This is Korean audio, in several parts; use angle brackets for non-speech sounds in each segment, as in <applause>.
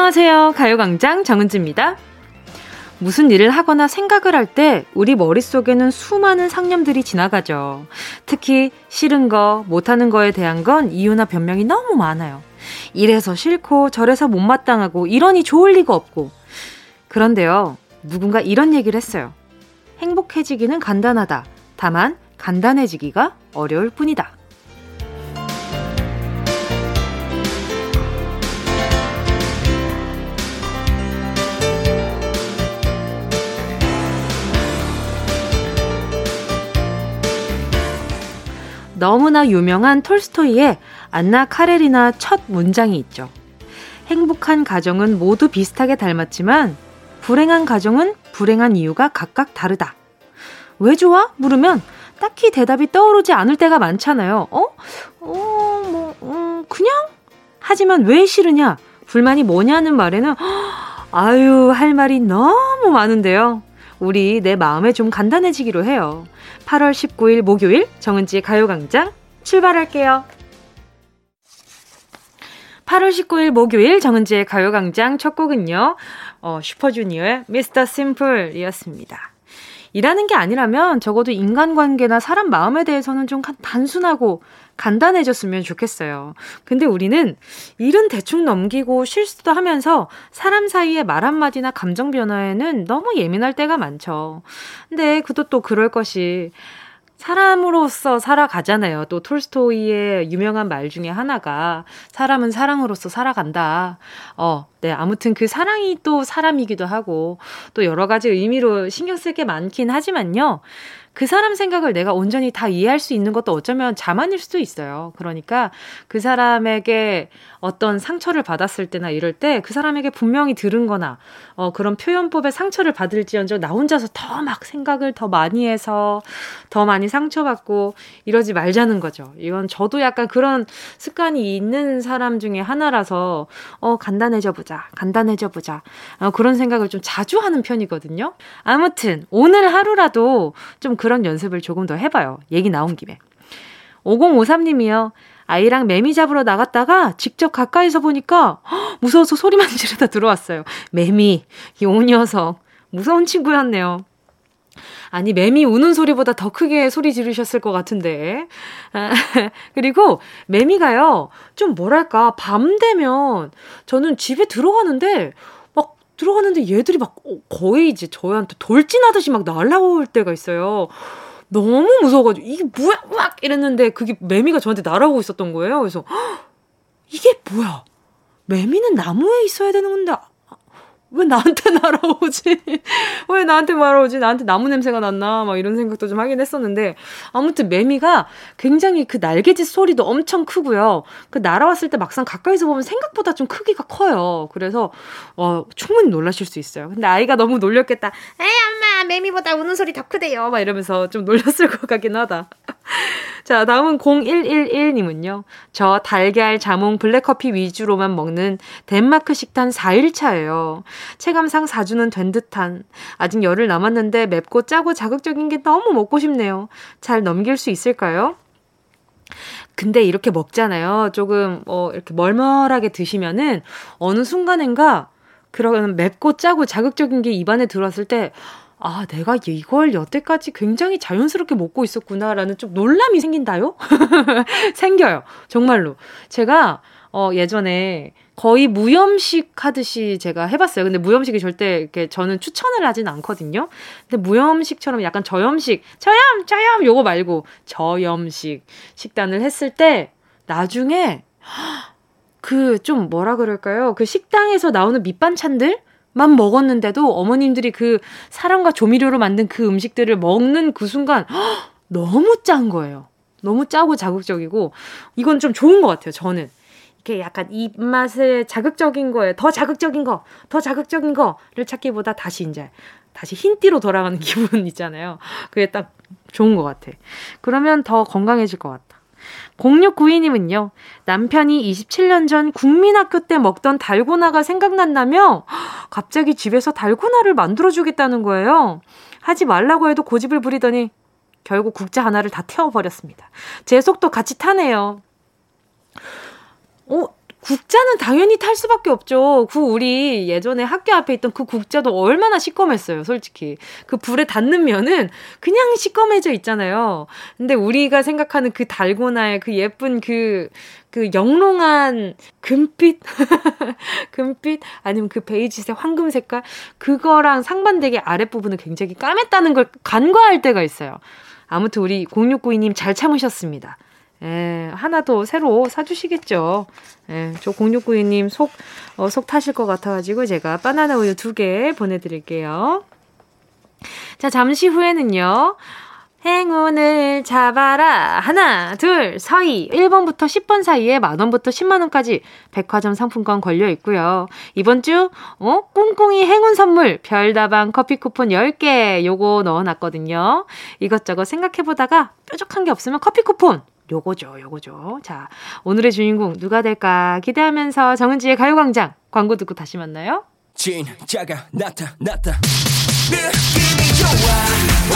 안녕하세요. 가요광장 정은지입니다. 무슨 일을 하거나 생각을 할 때 우리 머릿속에는 수많은 상념들이 지나가죠. 특히 싫은 거, 못하는 거에 대한 건 이유나 변명이 너무 많아요. 이래서 싫고 저래서 못마땅하고 이러니 좋을 리가 없고. 그런데요, 누군가 이런 얘기를 했어요. 행복해지기는 간단하다. 다만 간단해지기가 어려울 뿐이다. 너무나 유명한 톨스토이의 안나 카레리나 첫 문장이 있죠. 행복한 가정은 모두 비슷하게 닮았지만 불행한 가정은 불행한 이유가 각각 다르다. 왜 좋아? 물으면 딱히 대답이 떠오르지 않을 때가 많잖아요. 어? 어, 뭐, 음, 그냥? 하지만 왜 싫으냐? 불만이 뭐냐는 말에는, 아유, 할 말이 너무 많은데요. 우리 내 마음에 좀 간단해지기로 해요. 8월 19일 목요일 정은지의 가요광장 출발할게요. 8월 19일 목요일 정은지의 가요광장 첫 곡은요, 어, 슈퍼주니어의 미스터 심플이었습니다. 일하는 게 아니라면 적어도 인간관계나 사람 마음에 대해서는 좀 단순하고 간단해졌으면 좋겠어요. 근데 우리는 일은 대충 넘기고 실수도 하면서 사람 사이의 말 한마디나 감정 변화에는 너무 예민할 때가 많죠. 근데 그도 또 그럴 것이 사람으로서 살아가잖아요. 또 톨스토이의 유명한 말 중에 하나가 사람은 사랑으로서 살아간다. 어, 네. 아무튼 그 사랑이 또 사람이기도 하고 또 여러 가지 의미로 신경 쓸 게 많긴 하지만요. 그 사람 생각을 내가 온전히 다 이해할 수 있는 것도 어쩌면 자만일 수도 있어요. 그러니까 그 사람에게 어떤 상처를 받았을 때나 이럴 때 그 사람에게 분명히 들은 거나 어, 그런 표현법에 상처를 받을지언정 나 혼자서 더 막 생각을 더 많이 해서 더 많이 상처받고 이러지 말자는 거죠. 이건 저도 약간 그런 습관이 있는 사람 중에 하나라서 어, 간단해져 보자. 간단해져 보자. 어, 그런 생각을 좀 자주 하는 편이거든요. 아무튼 오늘 하루라도 좀 그런 연습을 조금 더 해봐요. 얘기 나온 김에. 5053님이요. 아이랑 매미 잡으러 나갔다가 직접 가까이서 보니까 무서워서 소리만 지르다 들어왔어요. 매미, 요 녀석. 무서운 친구였네요. 아니, 매미 우는 소리보다 더 크게 소리 지르셨을 것 같은데. 아, <laughs> 그리고 매미가요, 좀 뭐랄까, 밤 되면 저는 집에 들어가는데, 막 들어가는데 얘들이 막 거의 이제 저희한테 돌진하듯이 막 날라올 때가 있어요. 너무 무서워가지고 이게 뭐야 막 이랬는데 그게 매미가 저한테 날아오고 있었던 거예요. 그래서 이게 뭐야? 매미는 나무에 있어야 되는 건데 왜 나한테 <laughs> 날아오지? 왜 나한테 날아오지? 나한테 나무 냄새가 났나? 막 이런 생각도 좀 하긴 했었는데, 아무튼 매미가 굉장히 그 날개짓 소리도 엄청 크고요. 그 날아왔을 때 막상 가까이서 보면 생각보다 좀 크기가 커요. 그래서, 어, 충분히 놀라실 수 있어요. 근데 아이가 너무 놀렸겠다. 에이, 엄마, 매미보다 우는 소리 더 크대요. 막 이러면서 좀 놀렸을 것 같긴 하다. <laughs> 자, 다음은 0111님은요. 저 달걀, 자몽, 블랙커피 위주로만 먹는 덴마크 식단 4일차예요. 체감상 4주는 된 듯한. 아직 열흘 남았는데 맵고 짜고 자극적인 게 너무 먹고 싶네요. 잘 넘길 수 있을까요? 근데 이렇게 먹잖아요. 조금, 어, 이렇게 멀멀하게 드시면은 어느 순간엔가 그런 맵고 짜고 자극적인 게 입안에 들어왔을 때 아, 내가 이걸 여태까지 굉장히 자연스럽게 먹고 있었구나라는 좀 놀람이 생긴다요? <laughs> 생겨요. 정말로. 제가, 어, 예전에 거의 무염식 하듯이 제가 해봤어요. 근데 무염식이 절대 이렇게 저는 추천을 하진 않거든요. 근데 무염식처럼 약간 저염식, 저염, 저염! 요거 말고 저염식 식단을 했을 때 나중에 그 좀 뭐라 그럴까요? 그 식당에서 나오는 밑반찬들? 만 먹었는데도 어머님들이 그 사랑과 조미료로 만든 그 음식들을 먹는 그 순간 허, 너무 짠 거예요. 너무 짜고 자극적이고 이건 좀 좋은 것 같아요. 저는 이렇게 약간 입맛에 자극적인 거에 더 자극적인 거, 더 자극적인 거를 찾기보다 다시 이제 다시 흰띠로 돌아가는 <laughs> 기분 있잖아요. 그게 딱 좋은 것 같아. 그러면 더 건강해질 것 같아. 0692님은요, 남편이 27년 전 국민학교 때 먹던 달고나가 생각난다며 갑자기 집에서 달고나를 만들어주겠다는 거예요. 하지 말라고 해도 고집을 부리더니 결국 국자 하나를 다 태워버렸습니다. 제 속도 같이 타네요. 어, 국자 국자는 당연히 탈 수밖에 없죠. 그 우리 예전에 학교 앞에 있던 그 국자도 얼마나 시꺼맸어요, 솔직히. 그 불에 닿는 면은 그냥 시꺼매져 있잖아요. 근데 우리가 생각하는 그 달고나의 그 예쁜 그, 그 영롱한 금빛? <laughs> 금빛? 아니면 그 베이지색 황금 색깔? 그거랑 상반되게 아랫부분은 굉장히 까맸다는 걸 간과할 때가 있어요. 아무튼 우리 0692님 잘 참으셨습니다. 예, 하나 더 새로 사주시겠죠. 예, 저 0692님 속, 어, 속 타실 것 같아가지고 제가 바나나 우유 두 개 보내드릴게요. 자, 잠시 후에는요. 행운을 잡아라. 하나, 둘, 서희. 1번부터 10번 사이에 만원부터 10만원까지 백화점 상품권 걸려 있고요. 이번 주, 어? 꿍꿍이 행운 선물, 별다방 커피 쿠폰 10개 요거 넣어놨거든요. 이것저것 생각해보다가 뾰족한 게 없으면 커피 쿠폰 요거죠, 요거죠. 자, 오늘의 주인공 누가 될까 기대하면서 정은지의 가요광장 광고 듣고 다시 만나요. 진짜가 나타났다. 느낌이 좋아. 오,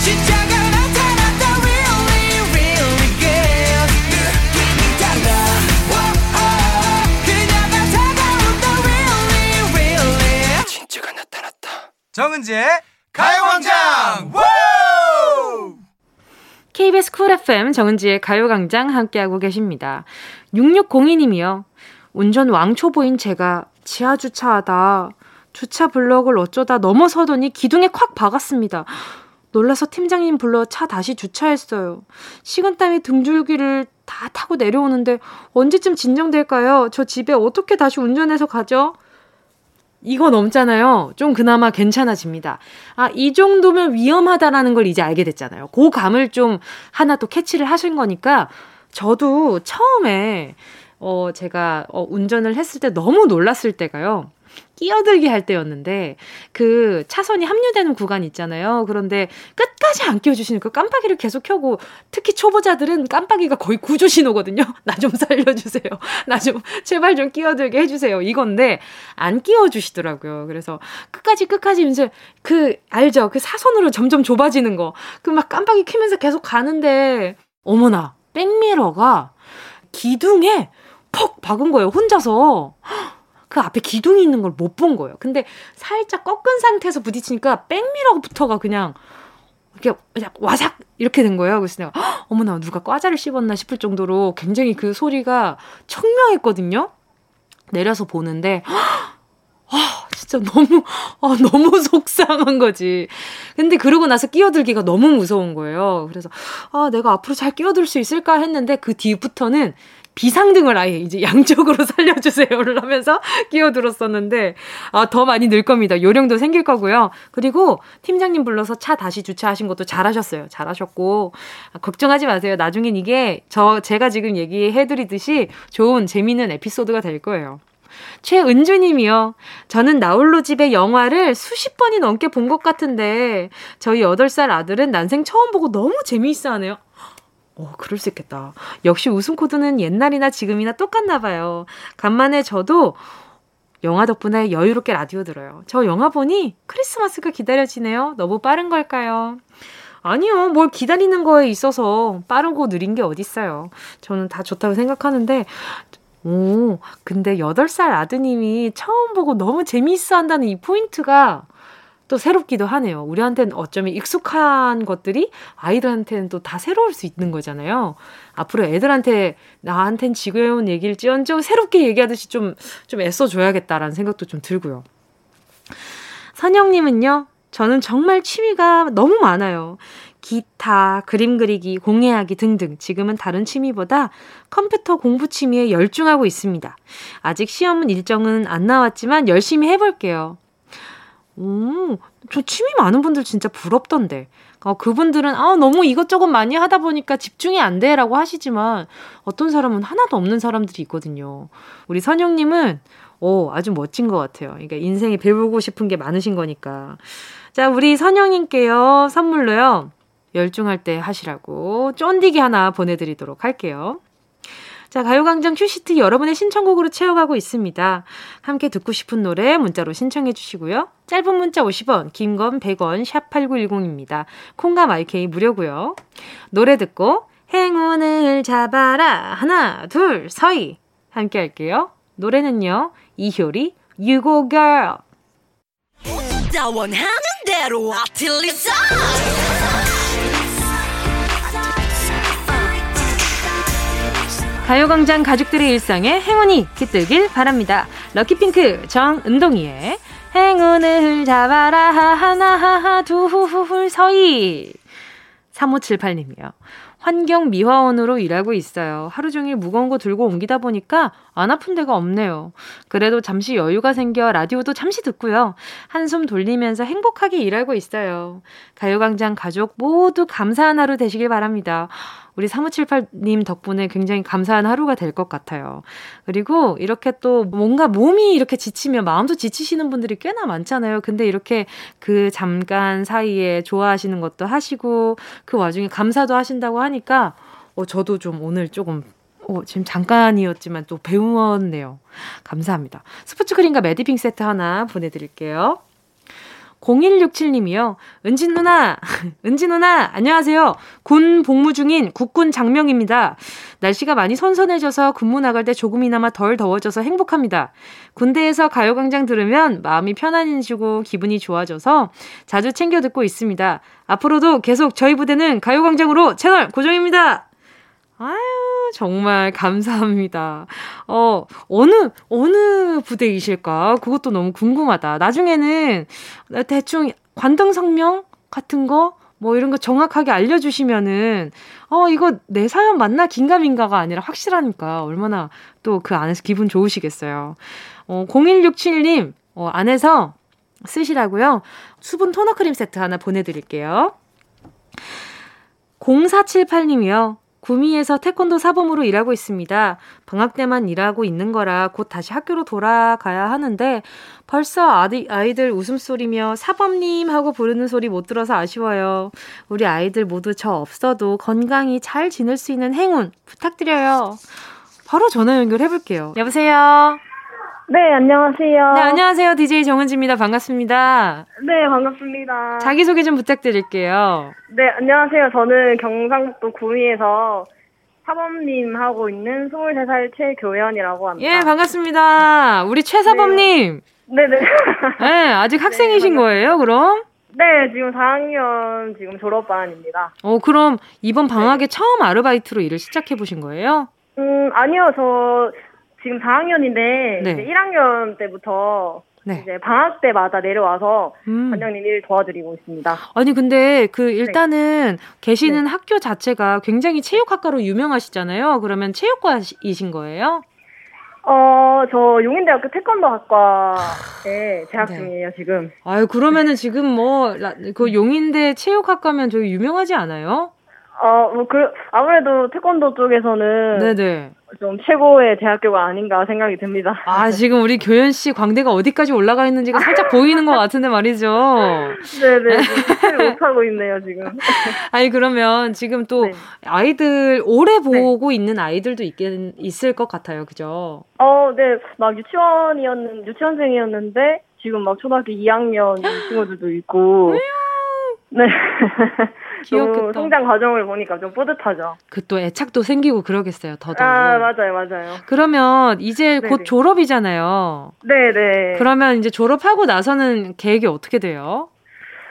진짜가 나타났다. Really, really good. 느낌이 달라. 오, 그녀가 다가온다. Really, really. 진짜가 나타났다. 정은지의 가요광장. KBS 쿨 FM 정은지의 가요광장 함께하고 계십니다. 6602님이요. 운전 왕초 보인 제가 지하 주차하다 주차 블럭을 어쩌다 넘어서더니 기둥에 콱 박았습니다. 놀라서 팀장님 불러 차 다시 주차했어요. 식은땀이 등줄기를 다 타고 내려오는데 언제쯤 진정될까요? 저 집에 어떻게 다시 운전해서 가죠? 이거 넘잖아요. 좀 그나마 괜찮아집니다. 아, 이 정도면 위험하다라는 걸 이제 알게 됐잖아요. 그 감을 좀 하나 또 캐치를 하신 거니까 저도 처음에 어, 제가 어, 운전을 했을 때 너무 놀랐을 때가요. 끼어들기 할 때였는데 그 차선이 합류되는 구간 있잖아요. 그런데 끝까지 안 끼워주시니까 깜빡이를 계속 켜고 특히 초보자들은 깜빡이가 거의 구조 신호거든요. <laughs> 나 좀 살려주세요. <laughs> 나 좀 제발 좀 끼어들게 해주세요. 이건데 안 끼워주시더라고요. 그래서 끝까지 끝까지 이제 그 알죠? 그 사선으로 점점 좁아지는 거. 그 막 깜빡이 켜면서 계속 가는데 어머나 백미러가 기둥에 퍽 박은 거예요. 혼자서. 그 앞에 기둥이 있는 걸 못 본 거예요. 근데 살짝 꺾은 상태에서 부딪히니까 백미러부터가 그냥 이렇게 와삭 이렇게 된 거예요. 그래서 내가 어머나 누가 과자를 씹었나 싶을 정도로 굉장히 그 소리가 청명했거든요. 내려서 보는데 아, 진짜 너무, 아, 너무 <laughs> 속상한 거지. 근데 그러고 나서 끼어들기가 너무 무서운 거예요. 그래서, 아, 내가 앞으로 잘 끼어들 수 있을까 했는데 그 뒤부터는 비상등을 아예 이제 양쪽으로 <laughs> 살려주세요를 하면서 끼어들었었는데, 아, 더 많이 늘 겁니다. 요령도 생길 거고요. 그리고 팀장님 불러서 차 다시 주차하신 것도 잘하셨어요. 잘하셨고, 아, 걱정하지 마세요. 나중엔 이게 저, 제가 지금 얘기해드리듯이 좋은, 재미있는 에피소드가 될 거예요. 최은주님이요. 저는 나홀로 집의 영화를 수십 번이 넘게 본 것 같은데, 저희 8살 아들은 난생 처음 보고 너무 재미있어 하네요. 어, 그럴 수 있겠다. 역시 웃음 코드는 옛날이나 지금이나 똑같나 봐요. 간만에 저도 영화 덕분에 여유롭게 라디오 들어요. 저 영화 보니 크리스마스가 기다려지네요. 너무 빠른 걸까요? 아니요. 뭘 기다리는 거에 있어서 빠르고 느린 게 어딨어요. 저는 다 좋다고 생각하는데, 오, 근데 8살 아드님이 처음 보고 너무 재미있어 한다는 이 포인트가 또 새롭기도 하네요. 우리한테는 어쩌면 익숙한 것들이 아이들한테는 또 다 새로울 수 있는 거잖아요. 앞으로 애들한테 나한텐 지겨운 얘기를 찌언정 새롭게 얘기하듯이 좀, 좀 애써줘야겠다라는 생각도 좀 들고요. 선영님은요, 저는 정말 취미가 너무 많아요. 기타, 그림 그리기, 공예하기 등등 지금은 다른 취미보다 컴퓨터 공부 취미에 열중하고 있습니다. 아직 시험 일정은 안 나왔지만 열심히 해볼게요. 오, 저 취미 많은 분들 진짜 부럽던데. 어, 그분들은, 아, 너무 이것저것 많이 하다 보니까 집중이 안 돼. 라고 하시지만, 어떤 사람은 하나도 없는 사람들이 있거든요. 우리 선영님은, 오, 아주 멋진 것 같아요. 그러니까 인생에 배우고 싶은 게 많으신 거니까. 자, 우리 선영님께요, 선물로요, 열중할 때 하시라고 쫀디기 하나 보내드리도록 할게요. 자, 가요광장 큐시트 여러분의 신청곡으로 채워가고 있습니다. 함께 듣고 싶은 노래 문자로 신청해 주시고요. 짧은 문자 50원, 긴 건 100원, 샵 8910입니다. 콩과 마이케이 무료고요. 노래 듣고 행운을 잡아라. 하나, 둘, 서희. 함께 할게요. 노래는요. 이효리 You Go Girl. 가요광장 가족들의 일상에 행운이 깃들길 바랍니다. 럭키핑크 정은동이의 행운을 잡아라 하나 둘 서희 3578님이요. 환경 미화원으로 일하고 있어요. 하루 종일 무거운 거 들고 옮기다 보니까 안 아픈 데가 없네요. 그래도 잠시 여유가 생겨 라디오도 잠시 듣고요. 한숨 돌리면서 행복하게 일하고 있어요. 가요광장 가족 모두 감사한 하루 되시길 바랍니다. 우리 3578님 덕분에 굉장히 감사한 하루가 될 것 같아요. 그리고 이렇게 또 뭔가 몸이 이렇게 지치면 마음도 지치시는 분들이 꽤나 많잖아요. 근데 이렇게 그 잠깐 사이에 좋아하시는 것도 하시고 그 와중에 감사도 하신다고 하니까 어, 저도 좀 오늘 조금 어, 지금 잠깐이었지만 또 배웠네요. 감사합니다. 스포츠 크림과 매디핑 세트 하나 보내드릴게요. 0167님이요. 은진 누나, <laughs> 은진 누나, 안녕하세요. 군 복무 중인 국군 장명입니다. 날씨가 많이 선선해져서 근무 나갈 때 조금이나마 덜 더워져서 행복합니다. 군대에서 가요광장 들으면 마음이 편안해지고 기분이 좋아져서 자주 챙겨 듣고 있습니다. 앞으로도 계속 저희 부대는 가요광장으로 채널 고정입니다. 아유, 정말 감사합니다. 어, 어느, 어느 부대이실까? 그것도 너무 궁금하다. 나중에는 대충 관등 성명 같은 거, 뭐 이런 거 정확하게 알려주시면은, 어, 이거 내 사연 맞나? 긴가민가가 아니라 확실하니까 얼마나 또 그 안에서 기분 좋으시겠어요. 어, 0167님, 어, 안에서 쓰시라고요. 수분 토너 크림 세트 하나 보내드릴게요. 0478님이요. 구미에서 태권도 사범으로 일하고 있습니다. 방학 때만 일하고 있는 거라 곧 다시 학교로 돌아가야 하는데 벌써 아디, 아이들 웃음소리며 사범님 하고 부르는 소리 못 들어서 아쉬워요. 우리 아이들 모두 저 없어도 건강히 잘 지낼 수 있는 행운 부탁드려요. 바로 전화 연결해 볼게요. 여보세요? 네, 안녕하세요. 네, 안녕하세요. DJ 정은지입니다. 반갑습니다. 네, 반갑습니다. 자기소개 좀 부탁드릴게요. 네, 안녕하세요. 저는 경상북도 구미에서 사범님 하고 있는 23살 최교연이라고 합니다. 예, 반갑습니다. 우리 최사범님. 네, 네. 네, <laughs> 아직 학생이신 네, 거예요, 그럼? 네, 지금 4학년 지금 졸업반입니다. 어, 그럼 이번 방학에 네. 처음 아르바이트로 일을 시작해 보신 거예요? 음, 아니요. 저 지금 4학년인데 네. 이제 1학년 때부터 네. 이제 방학 때마다 내려와서 음. 관장님 일 도와드리고 있습니다. 아니 근데 그 네. 일단은 네. 계시는 네. 학교 자체가 굉장히 체육학과로 유명하시잖아요. 그러면 체육과이신 거예요? 어, 저 용인대학교 태권도학과에 재학 네. 중이에요, 지금. 아유, 그러면은 지금 뭐, 그 용인대 체육학과면 저기 유명하지 않아요? 어, 뭐, 그, 아무래도 태권도 쪽에서는. 네네. 좀 최고의 대학교가 아닌가 생각이 듭니다. 아, 지금 우리 교현 씨 광대가 어디까지 올라가 있는지가 살짝 보이는 것 같은데 말이죠. 네네. <laughs> 못하고 있네요, 지금. 아니, 그러면 지금 또 네. 아이들, 오래 네. 보고 네. 있는 아이들도 있긴, 있을 것 같아요. 그죠? 어, 네. 막 유치원이었는, 유치원생이었는데, 지금 막 초등학교 2학년 친구들도 있고. <laughs> 네. <laughs> 귀엽겠다. 성장 과정을 보니까 좀 뿌듯하죠. 그 또 애착도 생기고 그러겠어요. 더더. 아 맞아요, 맞아요. 그러면 이제 네네. 곧 졸업이잖아요. 네네. 그러면 이제 졸업하고 나서는 계획이 어떻게 돼요?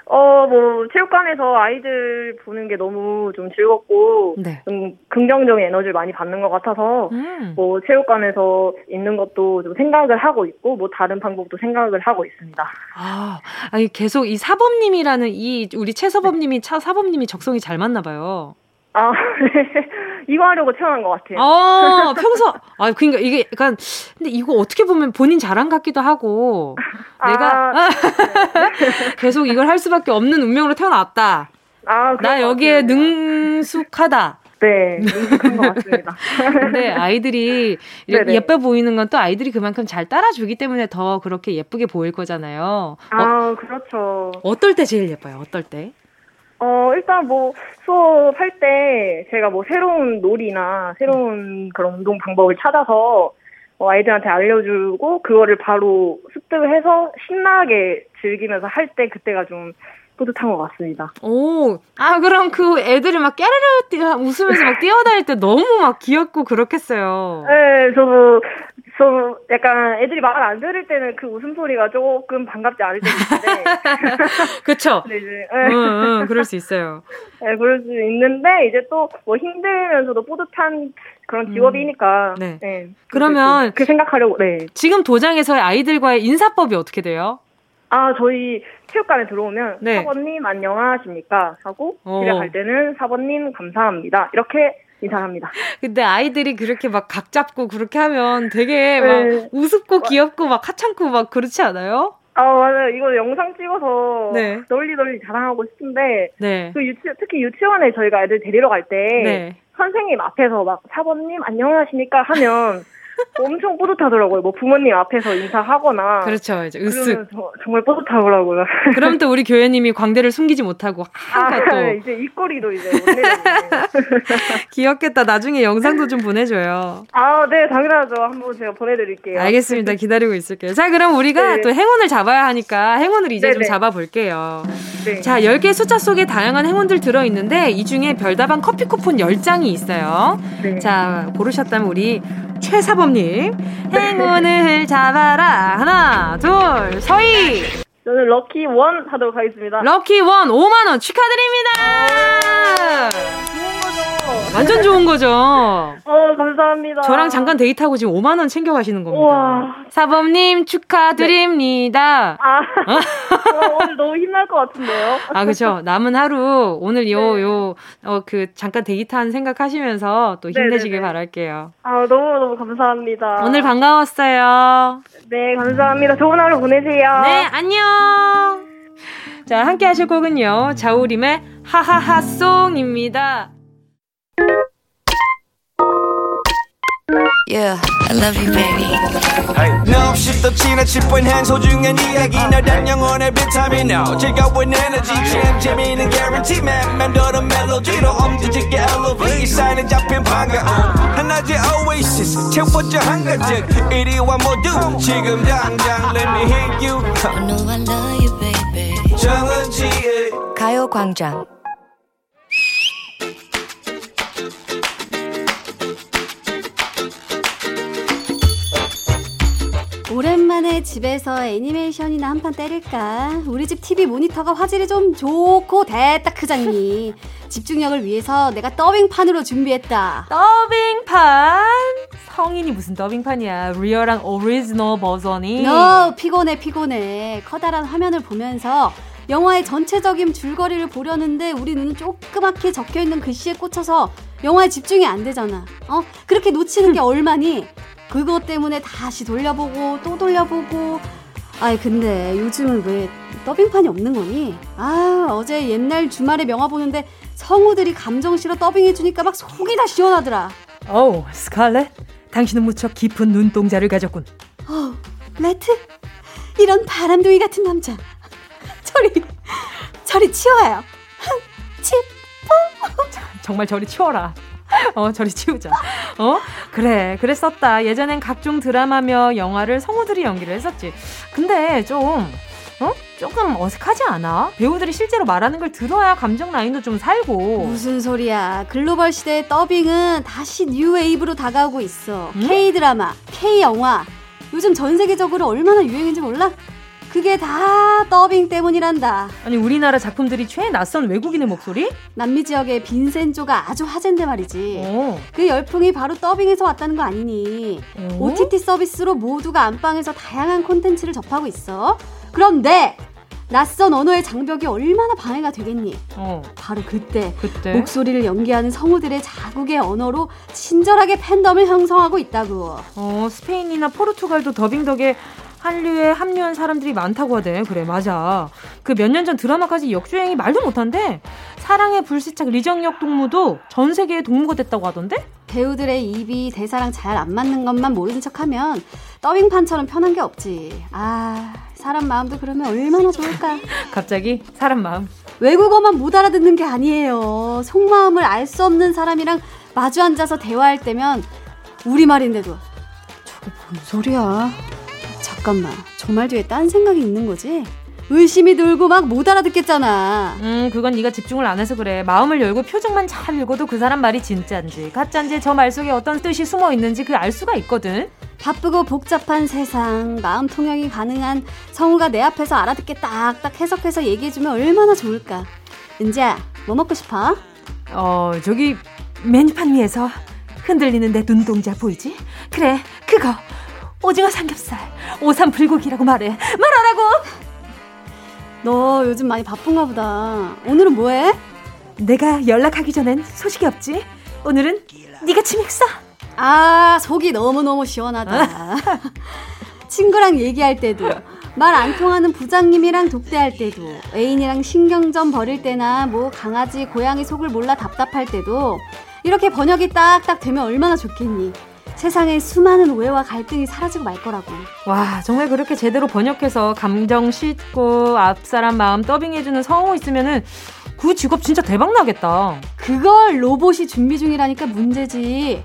어, 뭐, 체육관에서 아이들 보는 게 너무 좀 즐겁고, 네. 좀 긍정적인 에너지를 많이 받는 것 같아서, 음. 뭐, 체육관에서 있는 것도 좀 생각을 하고 있고, 뭐, 다른 방법도 생각을 하고 있습니다. 아, 아니, 계속 이 사범님이라는 이, 우리 최서범님이, 네. 차 사범님이 적성이 잘 맞나 봐요. 아, <laughs> 네. 이거 하려고 태어난 것 같아요. 아, 평소, 아, 그니까 이게 약간, 근데 이거 어떻게 보면 본인 자랑 같기도 하고, <laughs> 내가, 아, <laughs> 계속 이걸 할 수밖에 없는 운명으로 태어났다. 아, 나 여기에. 능숙하다. 네, 능숙한 것 같습니다. 근데 <laughs> 아이들이 이렇게 예뻐 보이는 건 또 아이들이 그만큼 잘 따라주기 때문에 더 그렇게 예쁘게 보일 거잖아요. 아, 어, 그렇죠. 어떨 때 제일 예뻐요? 어떨 때? 어, 일단 뭐 수업할 때 제가 뭐 새로운 놀이나 새로운 그런 운동 방법을 찾아서 어, 아이들한테 알려주고 그거를 바로 습득을 해서 신나게 즐기면서 할 때 그때가 좀 뿌듯한 것 같습니다. 오, 아 그럼 그 애들이 막 깨르르 웃으면서 막 뛰어다닐 때 너무 막 귀엽고 그렇겠어요. 네, 저도 저 약간 애들이 말 안 들을 때는 그 웃음소리가 조금 반갑지 않을 때도 있는데. <laughs> 그쵸? <laughs> 네, 이제. 네. 응, 응, 그럴 수 있어요. <laughs> 네, 그럴 수 있는데, 이제 또 뭐 힘들면서도 뿌듯한 그런 음. 직업이니까. 음. 네. 네. 그러면. 그 생각하려고, 네. 지금 도장에서의 아이들과의 인사법이 어떻게 돼요? 아, 저희 체육관에 들어오면 네. 사번님 안녕하십니까 하고 집에 갈 때는 사번님 감사합니다. 이렇게 인사합니다. 근데 아이들이 그렇게 막 각 잡고 그렇게 하면 되게 막 네. 우습고 귀엽고 막 하찮고 막 그렇지 않아요? 아 맞아요. 이거 영상 찍어서 네. 널리 널리 자랑하고 싶은데 네. 그 유치 특히 유치원에 저희가 애들 데리러 갈때 네. 선생님 앞에서 막 사번님 안녕하십니까 하면 <laughs> 엄청 뿌듯하더라고요. 뭐 부모님 앞에서 인사하거나. 그렇죠. 이제 으쓱. 정말 뿌듯하더라고요. <laughs> 그럼 또 우리 교회님이 광대를 숨기지 못하고 아, 또 이제 입꼬리도 이제 <laughs> 귀엽겠다. 나중에 영상도 좀 보내줘요. 아, 네, 당연하죠. 한번 제가 보내드릴게요. 알겠습니다. 기다리고 있을게요. 자, 그럼 우리가 네. 또 행운을 잡아야 하니까 행운을 이제 네네. 좀 잡아볼게요. 네. 자, 10개 숫자 속에 다양한 행운들 들어있는데 이 중에 별다방 커피 쿠폰 10장이 있어요. 네. 자, 고르셨다면 우리 최사범님 행운을 잡아라 하나 둘 셋 저는 lucky one 하도록 하겠습니다. lucky one 5만 원 축하드립니다. 완전 좋은 거죠. 어, 감사합니다. 저랑 잠깐 데이트하고 지금 5만 원 챙겨 가시는 겁니다. 우와. 사범님 축하드립니다. 네. 아, 어, 오늘 너무 힘날 것 같은데요. 아, 그죠. 남은 하루 오늘 요, 네. 요, 어, 그 잠깐 데이트한 생각하시면서 또 힘내시길 네네네. 바랄게요. 아, 너무너무 감사합니다. 오늘 반가웠어요. 네, 감사합니다. 좋은 하루 보내세요. 네, 안녕. 자, 함께 하실 곡은요. 자우림의 하하하송입니다. Yeah, I love you, baby. 너 없이 또 지나칠 뻔한 소중한 이야기. 너란 영혼의 비타민. O 즐거운 에너지. 참 재미있는 guarantee. man 맴도는 멜로디로 엄지짓게 elevate 사인은 잡힌 반가움 하나의 oasis. 채워져 한가득. 이리와 모두. 지금 당장 let me hit you. I know I love you, baby. 정은지의 가요광장 오랜만에 집에서 애니메이션이나 한 판 때릴까? 우리 집 TV 모니터가 화질이 좀 좋고 대따 크잖니. 집중력을 위해서 내가 더빙판으로 준비했다. 더빙판? 성인이 무슨 더빙판이야. 리얼한 오리지널 버전이. 너 피곤해 피곤해. 커다란 화면을 보면서 영화의 전체적인 줄거리를 보려는데 우리 눈은 조그맣게 적혀있는 글씨에 꽂혀서 영화에 집중이 안 되잖아. 어? 그렇게 놓치는 게 <laughs> 얼마니? 그것 때문에 다시 돌려보고 또 돌려보고. 아이 근데 요즘은 왜 더빙판이 없는 거니? 아 어제 옛날 주말에 명화 보는데 성우들이 감정 실어 더빙해주니까 막 속이 다 시원하더라. 어우 스칼렛. 당신은 무척 깊은 눈동자를 가졌군. 어 레트? 이런 바람둥이 같은 남자. 저리 저리 치워요. 치뽕 정말 저리 치워라 <laughs> 어, 저리 치우자. 어? 그래, 그랬었다. 예전엔 각종 드라마며 영화를 성우들이 연기를 했었지. 근데 좀, 어? 조금 어색하지 않아? 배우들이 실제로 말하는 걸 들어야 감정 라인도 좀 살고. 무슨 소리야. 글로벌 시대의 더빙은 다시 뉴웨이브로 다가오고 있어. 음? K-드라마, K-영화. 요즘 전 세계적으로 얼마나 유행인지 몰라? 그게 다 더빙 때문이란다. 아니 우리나라 작품들이 최낯선 외국인의 목소리? 남미 지역의 빈센조가 아주 화제인데 말이지. 오. 어. 그 열풍이 바로 더빙에서 왔다는 거 아니니? 오? 어? OTT 서비스로 모두가 안방에서 다양한 콘텐츠를 접하고 있어. 그런데 낯선 언어의 장벽이 얼마나 방해가 되겠니? 어. 바로 그때, 그때 목소리를 연기하는 성우들의 자국의 언어로 친절하게 팬덤을 형성하고 있다고. 어, 스페인이나 포르투갈도 더빙 덕에 한류에 합류한 사람들이 많다고 하대. 그래, 맞아. 그 몇 년 전 드라마까지 역주행이 말도 못한데 사랑의 불시착 리정역 동무도 전 세계의 동무가 됐다고 하던데? 배우들의 입이 대사랑 잘 안 맞는 것만 모르는 척 하면 더빙판처럼 편한 게 없지. 아, 사람 마음도 그러면 얼마나 좋을까? <laughs> 갑자기 사람 마음. 외국어만 못 알아듣는 게 아니에요. 속마음을 알 수 없는 사람이랑 마주 앉아서 대화할 때면 우리말인데도 저게 뭔 소리야? 잠깐만, 저 말 뒤에 딴 생각이 있는 거지? 의심이 들고 막 못 알아듣겠잖아. 음, 그건 네가 집중을 안 해서 그래. 마음을 열고 표정만 잘 읽어도 그 사람 말이 진짜인지 가짜인지 저 말 속에 어떤 뜻이 숨어 있는지 그 알 수가 있거든. 바쁘고 복잡한 세상, 마음 통역이 가능한 성우가 내 앞에서 알아듣게 딱딱 해석해서 얘기해주면 얼마나 좋을까. 은지야, 뭐 먹고 싶어? 어, 저기 메뉴판 위에서 흔들리는 내 눈동자 보이지? 그래, 그거. 오징어 삼겹살, 오삼 불고기라고 말해. 말하라고! 너 요즘 많이 바쁜가 보다. 오늘은 뭐해? 내가 연락하기 전엔 소식이 없지? 오늘은 네가 치맥 써. 아, 속이 너무너무 시원하다. <laughs> 친구랑 얘기할 때도, 말 안 통하는 부장님이랑 독대할 때도, 애인이랑 신경전 벌일 때나 뭐 강아지, 고양이 속을 몰라 답답할 때도 이렇게 번역이 딱딱 되면 얼마나 좋겠니? 세상에 수많은 오해와 갈등이 사라지고 말 거라고. 와, 정말 그렇게 제대로 번역해서 감정 싣고 앞사람 마음 더빙해주는 성우 있으면은 그 직업 진짜 대박 나겠다. 그걸 로봇이 준비 중이라니까 문제지.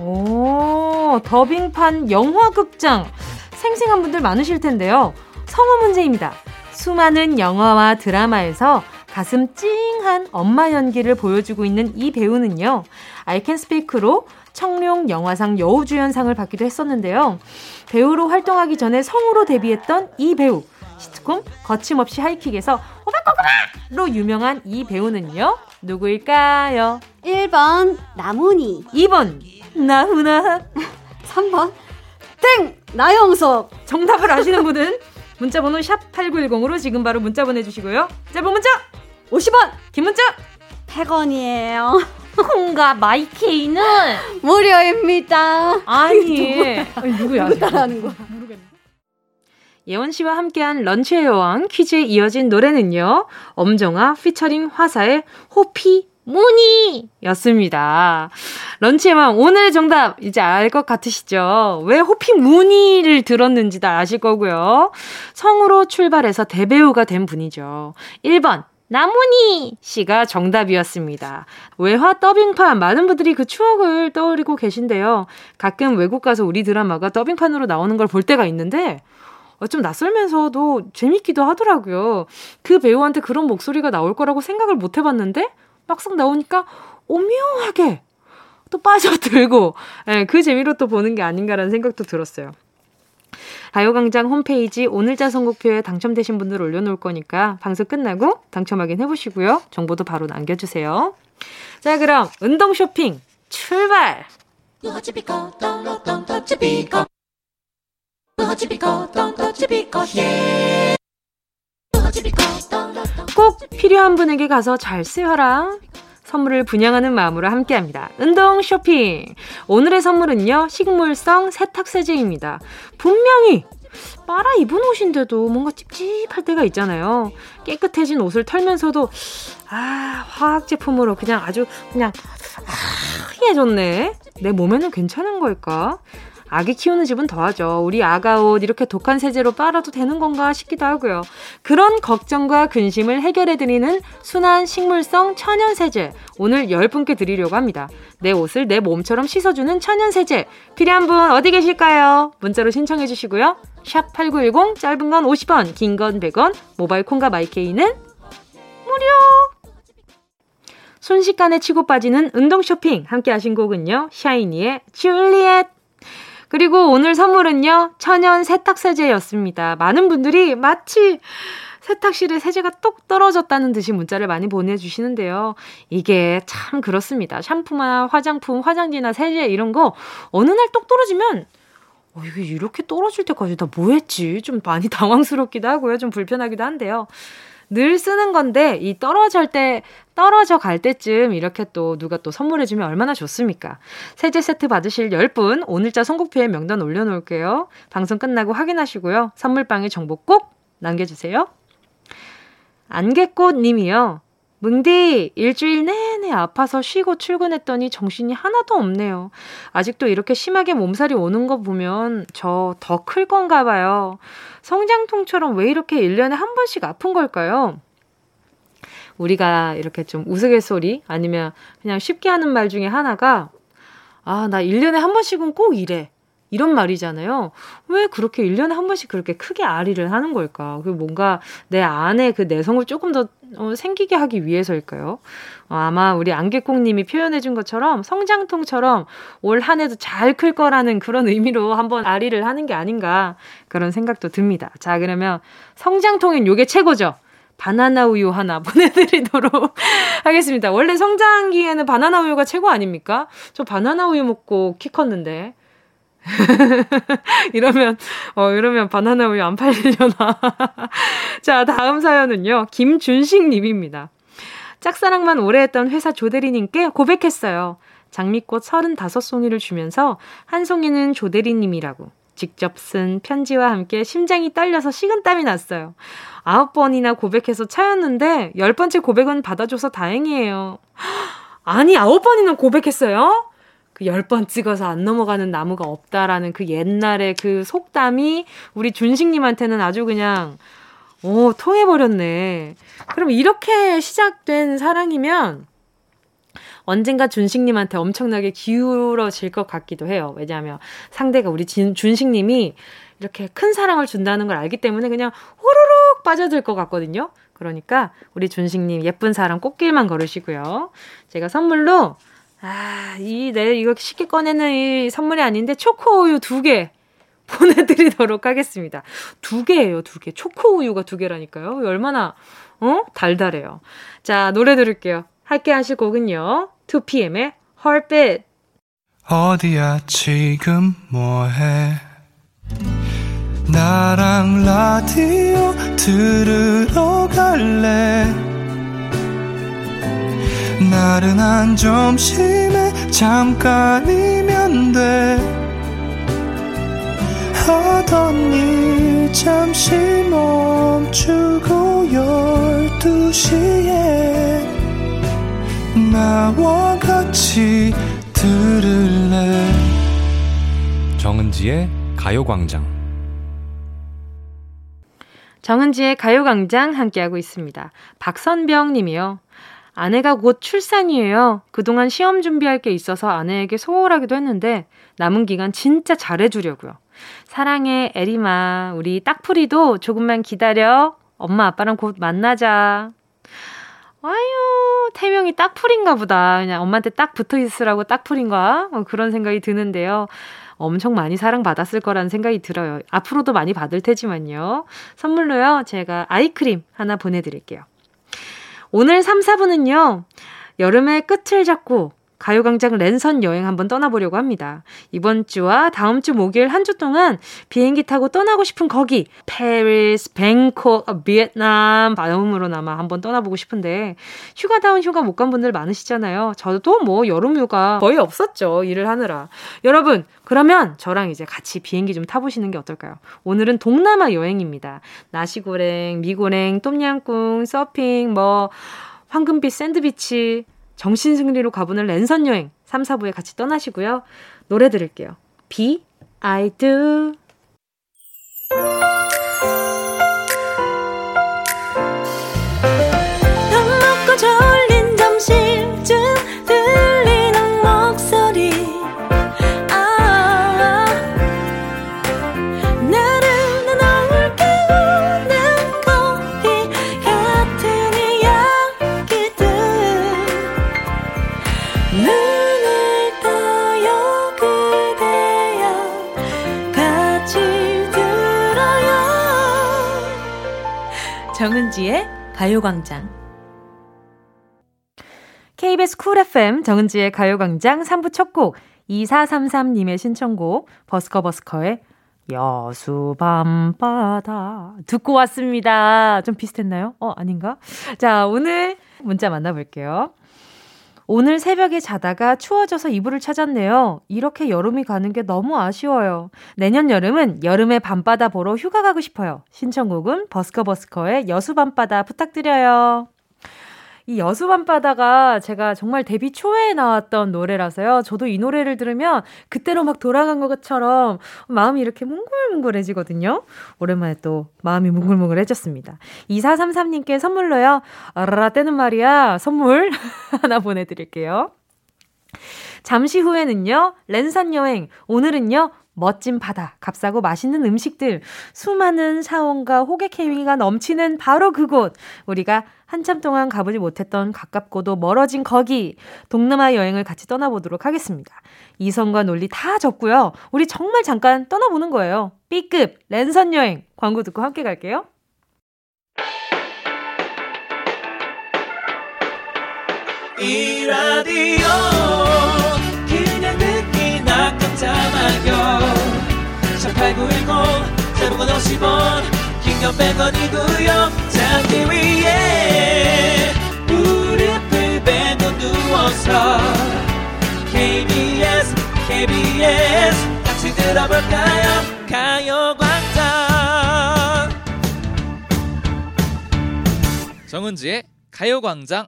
오, 더빙판 영화극장. 생생한 분들 많으실 텐데요. 성우 문제입니다. 수많은 영화와 드라마에서 가슴 찡한 엄마 연기를 보여주고 있는 이 배우는요. 아이캔 스피크로 청룡 영화상 여우주연상을 받기도 했었는데요. 배우로 활동하기 전에 성우로 데뷔했던 이 배우. 시트콤 거침없이 하이킥에서 오바꼬구마로 유명한 이 배우는요. 누구일까요? 1번 나문희 2번 나훈아 3번 땡! 나영석 정답을 아시는 분은 문자 번호 샵 8910으로 지금 바로 문자 보내주시고요. 짧은 문자 50원 긴 문자 100원이에요 콩과 마이케이는 무료입니다 아니 <laughs> 아니 누구야 누구 따라하는 거야 예원 씨와 함께한 런치의 여왕 퀴즈에 이어진 노래는요. 엄정아 피처링 화사의 호피 무늬 였습니다. 런치의 왕 오늘의 정답 이제 알 것 같으시죠? 왜 호피 무늬를 들었는지 다 아실 거고요. 성으로 출발해서 대배우가 된 분이죠. 1번 나문희 씨가 정답이었습니다. 외화 더빙판 많은 분들이 그 추억을 떠올리고 계신데요. 가끔 외국 가서 우리 드라마가 더빙판으로 나오는 걸 볼 때가 있는데 어, 좀 낯설면서도 재밌기도 하더라고요. 그 배우한테 그런 목소리가 나올 거라고 생각을 못 해봤는데 막상 나오니까 오묘하게 또 빠져들고 네, 그 재미로 또 보는 게 아닌가라는 생각도 들었어요. 가요광장 홈페이지 오늘자 선곡표에 당첨되신 분들 올려놓을 거니까 방송 끝나고 당첨 확인해보시고요. 정보도 바로 남겨주세요. 자 그럼 운동 쇼핑 출발! 꼭 필요한 분에게 가서 잘 쓰여라. 선물을 분양하는 마음으로 함께합니다. 운동 쇼핑. 오늘의 선물은요, 식물성 세탁세제입니다. 분명히 빨아 입은 옷인데도 뭔가 찝찝할 때가 있잖아요. 깨끗해진 옷을 털면서도 아 화학 제품으로 그냥 아주 그냥 하얘졌네. 내 몸에는 괜찮은 걸까? 아기 키우는 집은 더하죠. 우리 아가 옷 이렇게 독한 세제로 빨아도 되는 건가 싶기도 하고요. 그런 걱정과 근심을 해결해드리는 순한 식물성 천연 세제. 오늘 10분께 드리려고 합니다. 내 옷을 내 몸처럼 씻어주는 천연 세제. 필요한 분 어디 계실까요? 문자로 신청해 주시고요. 샵 8910 짧은 건 50원, 긴 건 100원, 모바일 콩과 마이케이는 무료! 순식간에 치고 빠지는 운동 쇼핑 함께 하신 곡은요. 샤이니의 줄리엣 그리고 오늘 선물은요, 천연 세탁세제였습니다. 많은 분들이 마치 세탁실에 세제가 똑 떨어졌다는 듯이 문자를 많이 보내주시는데요. 이게 참 그렇습니다. 샴푸나 화장품, 화장지나 세제 이런 거 어느 날 똑 떨어지면 어, 이게 이렇게 떨어질 때까지 나 뭐 했지? 좀 많이 당황스럽기도 하고요. 좀 불편하기도 한데요. 늘 쓰는 건데 이 떨어질 때 떨어져 갈 때쯤 이렇게 또 누가 또 선물해 주면 얼마나 좋습니까? 세제 세트 받으실 10분 오늘자 선곡표에 명단 올려 놓을게요. 방송 끝나고 확인하시고요. 선물방에 정보 꼭 남겨 주세요. 안개꽃 님이요. 뭉디, 일주일 내내 아파서 쉬고 출근했더니 정신이 하나도 없네요. 아직도 이렇게 심하게 몸살이 오는 거 보면 저 더 클 건가 봐요. 성장통처럼 왜 이렇게 1년에 한 번씩 아픈 걸까요? 우리가 이렇게 좀 우스갯소리 아니면 그냥 쉽게 하는 말 중에 하나가 아, 나 1년에 한 번씩은 꼭 이래. 이런 말이잖아요. 왜 그렇게 1년에 한 번씩 그렇게 크게 아리를 하는 걸까? 그 뭔가 내 안에 그 내성을 조금 더 어, 생기게 하기 위해서일까요? 어, 아마 우리 안개콩님이 표현해준 것처럼 성장통처럼 올 한 해도 잘 클 거라는 그런 의미로 한번 아리를 하는 게 아닌가 그런 생각도 듭니다. 자, 그러면 성장통엔 요게 최고죠. 바나나 우유 하나 <laughs> 보내드리도록 <laughs> 하겠습니다. 원래 성장기에는 바나나 우유가 최고 아닙니까? 저 바나나 우유 먹고 키 컸는데. <laughs> 이러면, 어, 이러면 바나나 우유 안 팔리려나. <laughs> 자, 다음 사연은요. 김준식 님입니다. 짝사랑만 오래 했던 회사 조대리님께 고백했어요. 장미꽃 35송이를 주면서 한 송이는 조대리님이라고 직접 쓴 편지와 함께 심장이 떨려서 식은땀이 났어요. 아홉 번이나 고백해서 차였는데 열 번째 고백은 받아줘서 다행이에요. <gasps> 아니, 아홉 번이나 고백했어요? 그열번 찍어서 안 넘어가는 나무가 없다라는 그 옛날의 그 속담이 우리 준식님한테는 아주 그냥, 오, 통해버렸네. 그럼 이렇게 시작된 사랑이면 언젠가 준식님한테 엄청나게 기울어질 것 같기도 해요. 왜냐하면 상대가 우리 진, 준식님이 이렇게 큰 사랑을 준다는 걸 알기 때문에 그냥 호로록 빠져들 것 같거든요. 그러니까 우리 준식님 예쁜 사랑 꽃길만 걸으시고요. 제가 선물로 아, 이, 내 이거 쉽게 꺼내는 이 선물이 아닌데, 초코우유 두 개 <laughs> 보내드리도록 하겠습니다. 두 개예요, 두 개. 초코우유가 두 개라니까요. 얼마나, 어? 달달해요. 자, 노래 들을게요. 함께 하실 곡은요. 2PM의 Heartbeat. 어디야, 지금 뭐해? 나랑 라디오 들으러 갈래? 나른한 점심에 잠깐이면 돼 하던 일 잠시 멈추고 열두 시에 나와 같이 들을래 정은지의 가요광장 정은지의 가요광장 함께하고 있습니다. 박선병 님이요. 아내가 곧 출산이에요. 그동안 시험 준비할 게 있어서 아내에게 소홀하기도 했는데 남은 기간 진짜 잘해주려고요. 사랑해, 에리마. 우리 딱풀이도 조금만 기다려. 엄마, 아빠랑 곧 만나자. 아유, 태명이 딱풀인가 보다. 그냥 엄마한테 딱 붙어 있으라고 딱풀인가? 뭐 그런 생각이 드는데요. 엄청 많이 사랑받았을 거라는 생각이 들어요. 앞으로도 많이 받을 테지만요. 선물로요, 제가 아이크림 하나 보내드릴게요. 오늘 3, 4분은요, 여름의 끝을 잡고 가요광장 랜선 여행 한번 떠나보려고 합니다. 이번 주와 다음 주 목요일 한 주 동안 비행기 타고 떠나고 싶은 거기, Paris, Bangkok, Vietnam, 마음으로나마 한번 떠나보고 싶은데, 휴가다운 휴가 못 간 분들 많으시잖아요. 저도 뭐 여름 휴가 거의 없었죠. 일을 하느라. 여러분, 그러면 저랑 이제 같이 비행기 좀 타보시는 게 어떨까요? 오늘은 동남아 여행입니다. 나시고랭, 미고랭, 똠양꿍, 서핑, 뭐, 황금빛 샌드비치, 정신승리로 가보는 랜선 여행 3, 4부에 같이 떠나시고요. 노래 들을게요. Be I Do 가요광장. KBS 쿨 FM 정은지의 가요광장 3부 첫 곡, 2433님의 신청곡, 버스커버스커의 여수 밤바다 듣고 왔습니다. 좀 비슷했나요? 어, 아닌가? 자, 오늘 문자 만나볼게요. 오늘 새벽에 자다가 추워져서 이불을 찾았네요. 이렇게 여름이 가는 게 너무 아쉬워요. 내년 여름은 여름의 밤바다 보러 휴가 가고 싶어요. 신청곡은 버스커버스커의 여수 밤바다 부탁드려요. 이 여수 밤바다가 제가 정말 데뷔 초에 나왔던 노래라서요. 저도 이 노래를 들으면 그때로 막 돌아간 것처럼 마음이 이렇게 뭉글뭉글해지거든요. 오랜만에 또 마음이 뭉글뭉글해졌습니다. 2433님께 선물로요. 아라라 때는 말이야. 선물 <laughs> 하나 보내드릴게요. 잠시 후에는요, 랜선 여행. 오늘은요, 멋진 바다, 값싸고 맛있는 음식들, 수많은 사원과 호객 행위가 넘치는 바로 그곳. 우리가 한참 동안 가보지 못했던 가깝고도 멀어진 거기. 동남아 여행을 같이 떠나보도록 하겠습니다. 이성과 논리 다 적고요. 우리 정말 잠깐 떠나보는 거예요. B급 랜선 여행. 광고 듣고 함께 갈게요. 이 라디오 깜짝마요 18910 대목원 50원 긴건 100원이고요 잠기 위에 무릎을 베고 누워서 KBS KBS 같이 들어볼까요? 가요광장. 정은지의 가요광장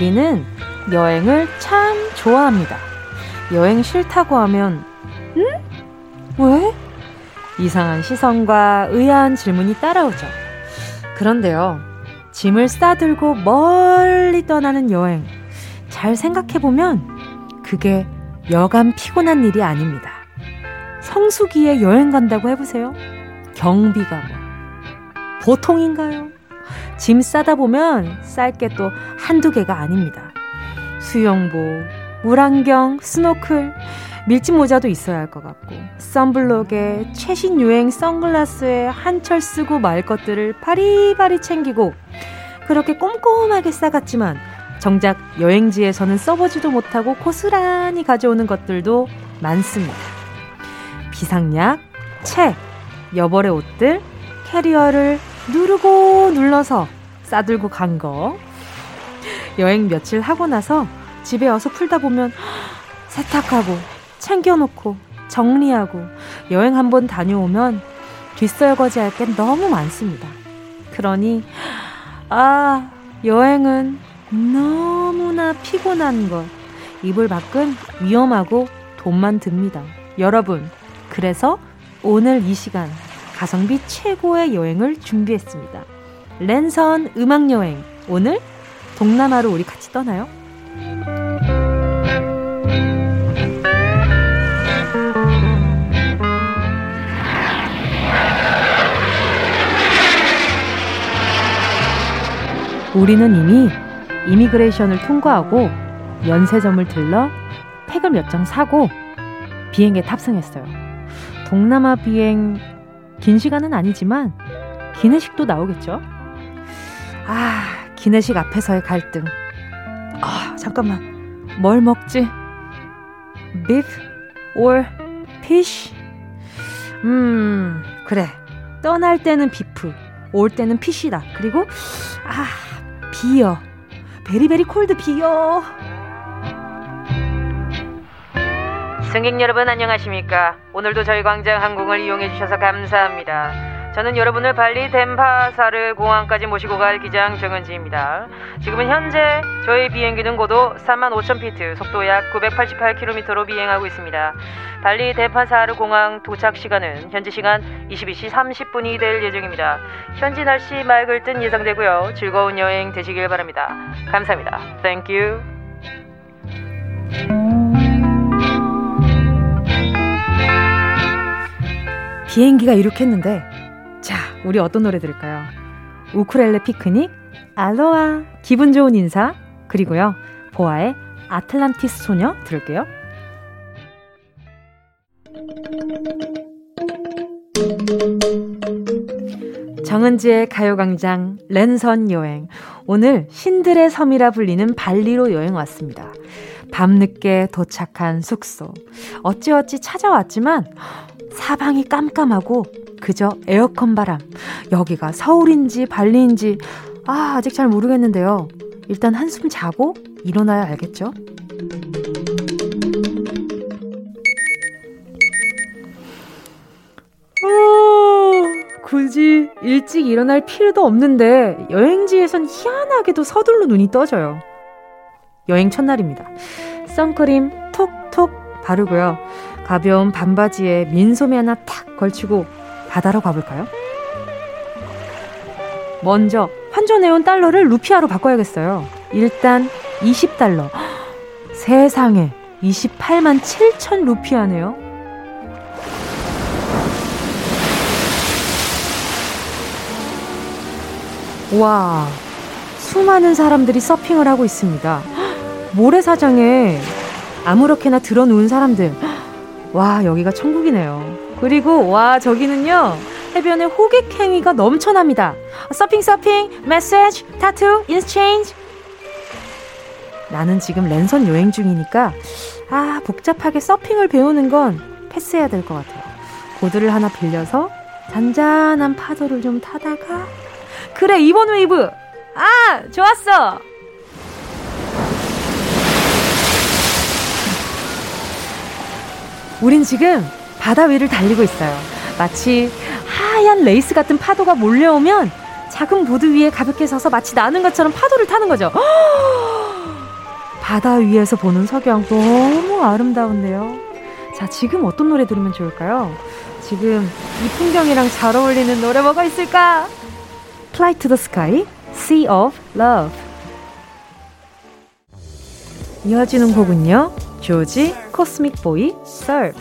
우리는 여행을 참 좋아합니다. 여행 싫다고 하면, 응? 왜? 이상한 시선과 의아한 질문이 따라오죠. 그런데요, 짐을 싸들고 멀리 떠나는 여행. 잘 생각해보면, 그게 여간 피곤한 일이 아닙니다. 성수기에 여행 간다고 해보세요. 경비가 뭐, 보통인가요? 짐 싸다 보면 쌀 게 또 한두 개가 아닙니다. 수영복, 물안경, 스노클, 밀짚 모자도 있어야 할 것 같고, 썬블록에 최신 유행 선글라스에 한철 쓰고 말 것들을 바리바리 챙기고, 그렇게 꼼꼼하게 싸갔지만, 정작 여행지에서는 써보지도 못하고 고스란히 가져오는 것들도 많습니다. 비상약, 책, 여벌의 옷들, 캐리어를 누르고 눌러서 싸들고 간 거. 여행 며칠 하고 나서 집에 와서 풀다 보면 세탁하고 챙겨놓고 정리하고 여행 한번 다녀오면 뒷설거지 할 게 너무 많습니다. 그러니 아 여행은 너무나 피곤한 것. 이불 밖은 위험하고 돈만 듭니다. 여러분 그래서 오늘 이 시간 가성비 최고의 여행을 준비했습니다. 랜선 음악 여행. 오늘 동남아로 우리 같이 떠나요. 우리는 이미 이미그레이션을 통과하고 면세점을 들러 팩을 몇 장 사고 비행기에 탑승했어요. 동남아 비행 긴 시간은 아니지만 기내식도 나오겠죠? 아, 기내식 앞에서의 갈등. 아, 잠깐만. 뭘 먹지? beef or fish? 음, 그래. 떠날 때는 beef, 올 때는 fish다. 그리고 아, beer. Very very cold beer. 승객 여러분 안녕하십니까? 오늘도 저희 광장 항공을 이용해 주셔서 감사합니다. 저는 여러분을 발리 덴파사르 공항까지 모시고 갈 기장 정은지입니다. 지금은 현재 저희 비행기는 고도 35,000피트, 속도 약 988km로 비행하고 있습니다. 발리 덴파사르 공항 도착 시간은 현지 시간 22시 30분이 될 예정입니다. 현지 날씨 맑을 듯 예상되고요. 즐거운 여행 되시길 바랍니다. 감사합니다. Thank you. 비행기가 이륙했는데 자 우리 어떤 노래 들을까요? 우쿨렐레 피크닉 알로아 기분 좋은 인사 그리고요 보아의 아틀란티스 소녀 들을게요. 정은지의 가요광장 랜선 여행. 오늘 신들의 섬이라 불리는 발리로 여행 왔습니다. 밤늦게 도착한 숙소. 어찌어찌 찾아왔지만 사방이 깜깜하고 그저 에어컨 바람. 여기가 서울인지 발리인지 아, 아직 잘 모르겠는데요. 일단 한숨 자고 일어나야 알겠죠? 어, 굳이 일찍 일어날 필요도 없는데 여행지에선 희한하게도 서둘러 눈이 떠져요. 여행 첫날입니다. 선크림 톡톡 바르고요. 가벼운 반바지에 민소매 하나 탁 걸치고 바다로 가볼까요? 먼저 환전해온 달러를 루피아로 바꿔야겠어요. 일단 20달러. 세상에 28만 7천 루피아네요. 와, 수많은 사람들이 서핑을 하고 있습니다. 모래사장에 아무렇게나 들어누운 사람들. 와, 여기가 천국이네요. 그리고, 와, 저기는요, 해변에 호객 행위가 넘쳐납니다. 서핑, 서핑, massage, tattoo, exchange. 나는 지금 랜선 여행 중이니까, 아, 복잡하게 서핑을 배우는 건 패스해야 될 것 같아요. 보드를 하나 빌려서 잔잔한 파도를 좀 타다가, 그래, 이번 웨이브! 아, 좋았어! 우린 지금 바다 위를 달리고 있어요. 마치 하얀 레이스 같은 파도가 몰려오면 작은 보드 위에 가볍게 서서 마치 나는 것처럼 파도를 타는 거죠. 바다 위에서 보는 석양 너무 아름다운데요. 자, 지금 어떤 노래 들으면 좋을까요? 지금 이 풍경이랑 잘 어울리는 노래 뭐가 있을까? Fly to the Sky, Sea of Love. 이어지는 곡은요. 조지 코스믹 보이 Surf.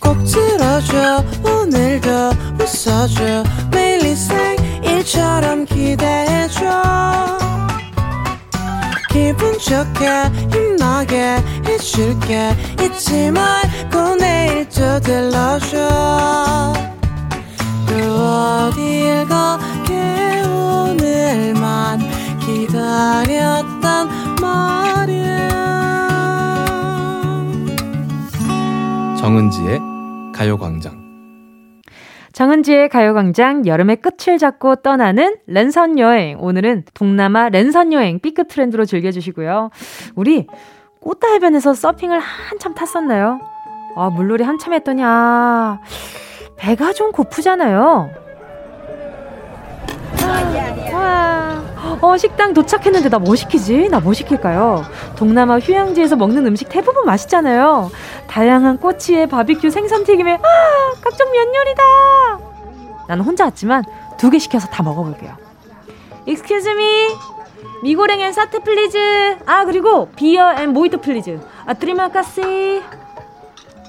꼭 들어줘 오늘도 웃어줘. 매일 일상일처럼 기대해줘. 기분 좋게 힘나게 해줄게. 잊지 말고 내일 또 들러줘. 또 어딜 가게 오늘만 말이야 정은지의 가요광장. 정은지의 가요광장 여름의 끝을 잡고 떠나는 랜선 여행. 오늘은 동남아 랜선 여행 B급 트렌드로 즐겨주시고요. 우리 꽃다 해변에서 서핑을 한참 탔었나요? 아, 물놀이 한참 했더니, 아, 배가 좀 고프잖아요. 와, 어, 식당 도착했는데 나 뭐 시키지? 나 뭐 시킬까요? 동남아 휴양지에서 먹는 음식 대부분 맛있잖아요. 다양한 꼬치에 바비큐 생선튀김에, 아, 각종 면 요리다! 나는 혼자 왔지만 두 개 시켜서 다 먹어볼게요. Excuse me. 미고랭 and 사테 please. 아, 그리고 beer and 모히토 please. 아, terima kasih.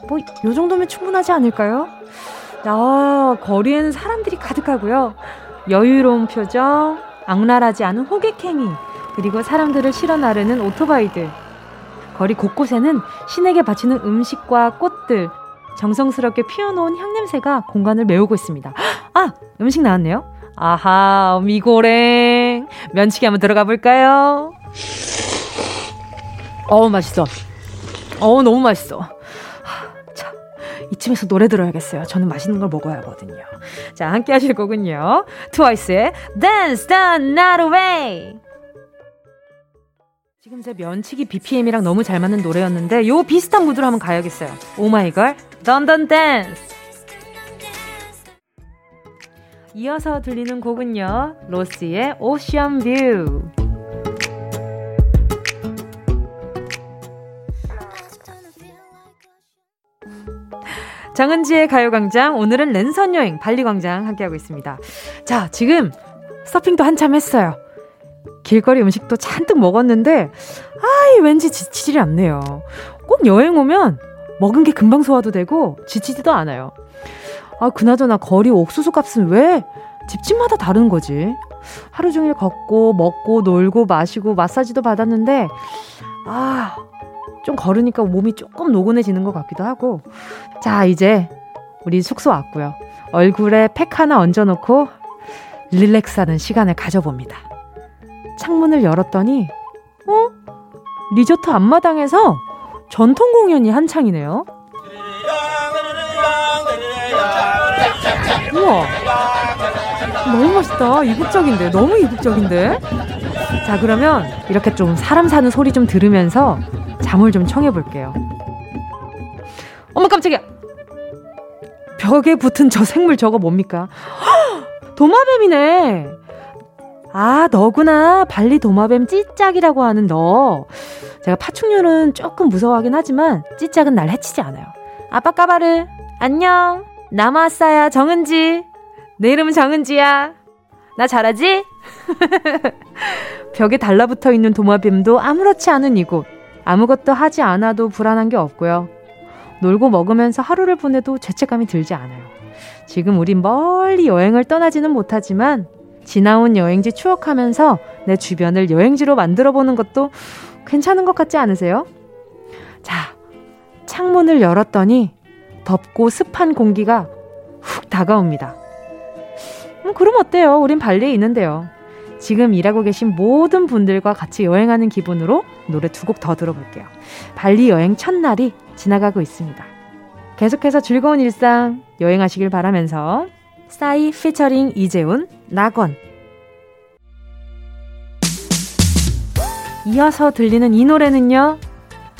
뭐, 요 정도면 충분하지 않을까요? 아, 거리에는 사람들이 가득하고요. 여유로운 표정, 악랄하지 않은 호객행위, 그리고 사람들을 실어 나르는 오토바이들. 거리 곳곳에는 신에게 바치는 음식과 꽃들, 정성스럽게 피워놓은 향냄새가 공간을 메우고 있습니다. 아! 음식 나왔네요. 아하, 미고랭. 면치기 한번 들어가 볼까요? 어우, 맛있어. 어우, 너무 맛있어. 이쯤에서 노래 들어야겠어요. 저는 맛있는 걸 먹어야 하거든요. 자, 함께 하실 거군요. 트와이스의 Dance the Night Away. 지금 제 면치기 BPM이랑 너무 잘 맞는 노래였는데 요 비슷한 무드로 한번 가야겠어요. 오마이걸 Dun Dun Dance. 이어서 들리는 곡은요. 로시의 Ocean View. 정은지의 가요광장 오늘은 랜선 여행 발리광장 함께하고 있습니다. 자 지금 서핑도 한참 했어요. 길거리 음식도 잔뜩 먹었는데 아이 왠지 지치질 않네요. 꼭 여행 오면 먹은 게 금방 소화도 되고 지치지도 않아요. 아 그나저나 거리 옥수수 값은 왜 집집마다 다른 거지? 하루 종일 걷고 먹고 놀고 마시고 마사지도 받았는데 아 좀 걸으니까 몸이 조금 노곤해지는 것 같기도 하고. 자 이제 우리 숙소 왔고요. 얼굴에 팩 하나 얹어놓고 릴렉스 하는 시간을 가져봅니다. 창문을 열었더니 어? 리조트 앞마당에서 전통 공연이 한창이네요. 우와. 너무 멋있다. 이국적인데. 너무 이국적인데. 자 그러면 이렇게 좀 사람 사는 소리 좀 들으면서 잠을 좀 청해 볼게요 어머 깜짝이야 벽에 붙은 저 생물 저거 뭡니까? 헉! 도마뱀이네. 아, 너구나. 발리 도마뱀 찌짝이라고 하는 너. 제가 파충류는 조금 무서워하긴 하지만 찌짝은 날 해치지 않아요. 아빠 까바르, 안녕. 남았어야 정은지. 내 이름은 정은지야. 나 잘하지? <laughs> 벽에 달라붙어 있는 도마뱀도 아무렇지 않은 이곳. 아무것도 하지 않아도 불안한 게 없고요. 놀고 먹으면서 하루를 보내도 죄책감이 들지 않아요. 지금 우린 멀리 여행을 떠나지는 못하지만 지나온 여행지 추억하면서 내 주변을 여행지로 만들어 보는 것도 괜찮은 것 같지 않으세요? 자, 창문을 열었더니 덥고 습한 공기가 훅 다가옵니다. 음, 그럼 어때요? 우린 발리에 있는데요. 지금 일하고 계신 모든 분들과 같이 여행하는 기분으로 노래 두 곡 더 들어볼게요. 발리 여행 첫날이 지나가고 있습니다. 계속해서 즐거운 일상 여행하시길 바라면서 싸이 피처링 이재훈 낙원 이어서 들리는 이 노래는요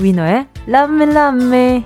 위너의 Love Me Love Me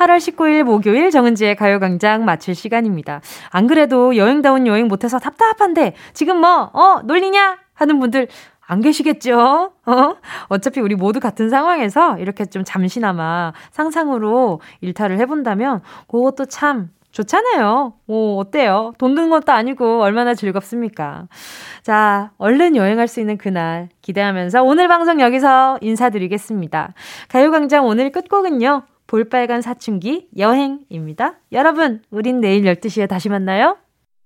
8월 19일 목요일 정은지의 가요광장 마칠 시간입니다. 안 그래도 여행다운 여행 못해서 답답한데 지금 뭐, 어, 놀리냐? 하는 분들 안 계시겠죠? 어? 어차피 우리 모두 같은 상황에서 이렇게 좀 잠시나마 상상으로 일탈을 해본다면 그것도 참 좋잖아요. 뭐, 어때요? 돈 드는 것도 아니고 얼마나 즐겁습니까? 자, 얼른 여행할 수 있는 그날 기대하면서 오늘 방송 여기서 인사드리겠습니다. 가요광장 오늘 끝곡은요. 볼빨간 사춘기 여행입니다. 여러분, 우린 내일 12시에 다시 만나요.